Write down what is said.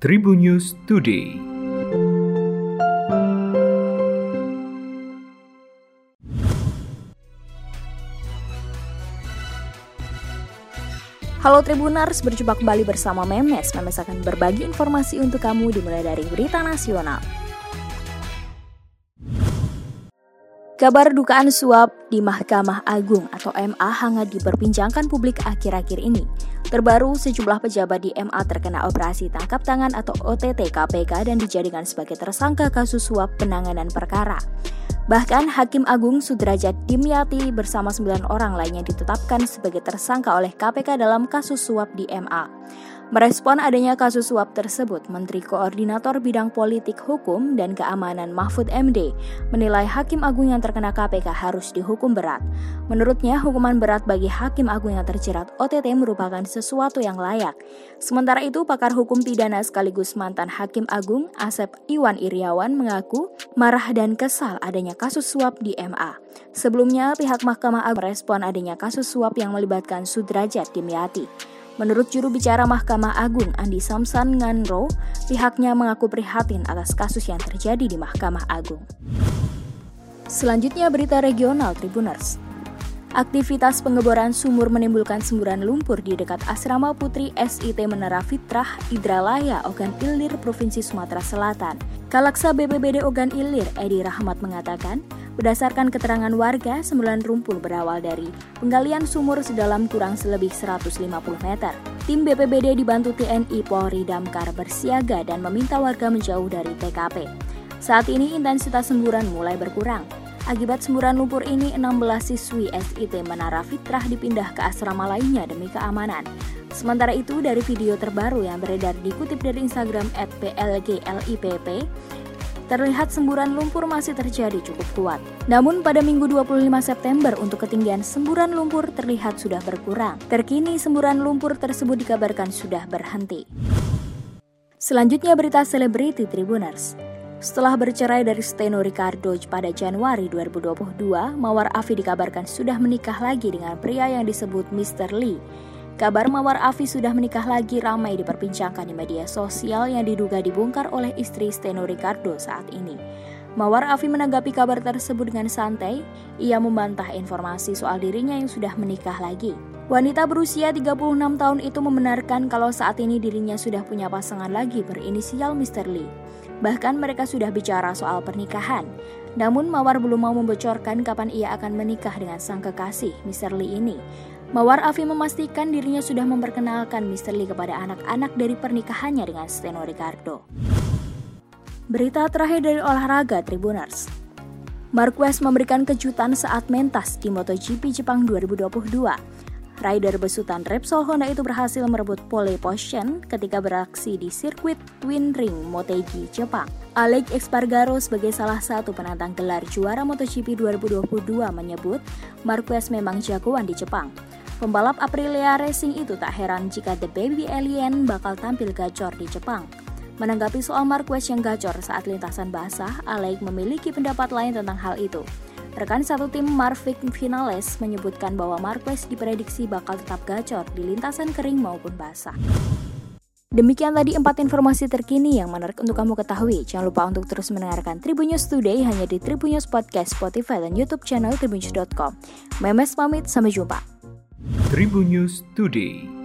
Tribun News Today. Halo Tribuners, berjumpa kembali bersama Memes. Memes akan berbagi informasi untuk kamu dimulai dari berita nasional. Kabar dugaan suap di Mahkamah Agung atau MA hangat diperbincangkan publik akhir-akhir ini. Terbaru, sejumlah pejabat di MA terkena operasi tangkap tangan atau OTT KPK dan dijadikan sebagai tersangka kasus suap penanganan perkara. Bahkan Hakim Agung Sudrajat Dimyati bersama sembilan orang lainnya ditetapkan sebagai tersangka oleh KPK dalam kasus suap di MA. Merespon adanya kasus suap tersebut, Menteri Koordinator Bidang Politik Hukum dan Keamanan Mahfud MD menilai Hakim Agung yang terkena KPK harus dihukum berat. Menurutnya, hukuman berat bagi Hakim Agung yang terjerat OTT merupakan sesuatu yang layak. Sementara itu, pakar hukum pidana sekaligus mantan Hakim Agung Asep Iwan Iriawan mengaku marah dan kesal adanya kasus suap di MA. Sebelumnya, pihak Mahkamah Agung merespon adanya kasus suap yang melibatkan Sudrajat Dimyati. Menurut juru bicara Mahkamah Agung Andi Samsan Nganro, pihaknya mengaku prihatin atas kasus yang terjadi di Mahkamah Agung. Selanjutnya berita regional Tribuners. Aktivitas pengeboran sumur menimbulkan semburan lumpur di dekat asrama putri SIT Menara Fitrah Idralaya, Ogan Ilir, Provinsi Sumatera Selatan. Kalaksa BPBD Ogan Ilir, Edi Rahmat mengatakan, Berdasarkan keterangan warga, semburan rumpul berawal dari penggalian sumur sedalam kurang selebih 150 meter. Tim BPBD dibantu TNI Polri Damkar bersiaga dan meminta warga menjauh dari TKP. Saat ini intensitas semburan mulai berkurang. Akibat semburan lumpur ini, 16 siswi SIT Menara Fitrah dipindah ke asrama lainnya demi keamanan. Sementara itu, dari video terbaru yang beredar dikutip dari Instagram @plglipp, terlihat semburan lumpur masih terjadi cukup kuat. Namun pada Minggu 25 September untuk ketinggian semburan lumpur terlihat sudah berkurang. Terkini semburan lumpur tersebut dikabarkan sudah berhenti. Selanjutnya berita selebriti Tribuners. Setelah bercerai dari Steno Ricardo pada Januari 2022, Mawar Afi dikabarkan sudah menikah lagi dengan pria yang disebut Mr. Lee. Kabar Mawar Afi sudah menikah lagi ramai diperbincangkan di media sosial yang diduga dibongkar oleh istri Steno Ricardo saat ini. Mawar Afi menanggapi kabar tersebut dengan santai. Ia membantah informasi soal dirinya yang sudah menikah lagi. Wanita berusia 36 tahun itu membenarkan kalau saat ini dirinya sudah punya pasangan lagi berinisial Mr. Lee. Bahkan mereka sudah bicara soal pernikahan. Namun Mawar belum mau membocorkan kapan ia akan menikah dengan sang kekasih, Mr. Lee ini. Mawar Afi memastikan dirinya sudah memperkenalkan Mr. Lee kepada anak-anak dari pernikahannya dengan Steno Ricardo. Berita terakhir dari olahraga Tribuners. Marquez memberikan kejutan saat mentas di MotoGP Jepang 2022. Rider besutan Repsol Honda itu berhasil merebut pole position ketika beraksi di sirkuit Twin Ring Motegi Jepang. Alec Espargaro sebagai salah satu penantang gelar juara MotoGP 2022 menyebut Marquez memang jagoan di Jepang. Pembalap Aprilia Racing itu tak heran jika The Baby Alien bakal tampil gacor di Jepang. Menanggapi soal Marquez yang gacor saat lintasan basah, Alec memiliki pendapat lain tentang hal itu. Rekan satu tim Marvik Finales menyebutkan bahwa Marquez diprediksi bakal tetap gacor di lintasan kering maupun basah. Demikian tadi empat informasi terkini yang menarik untuk kamu ketahui. Jangan lupa untuk terus mendengarkan Tribun News Today hanya di Tribun News Podcast, Spotify, dan YouTube channel tribunnews.com. Memes pamit, sampai jumpa. Tribun News Today.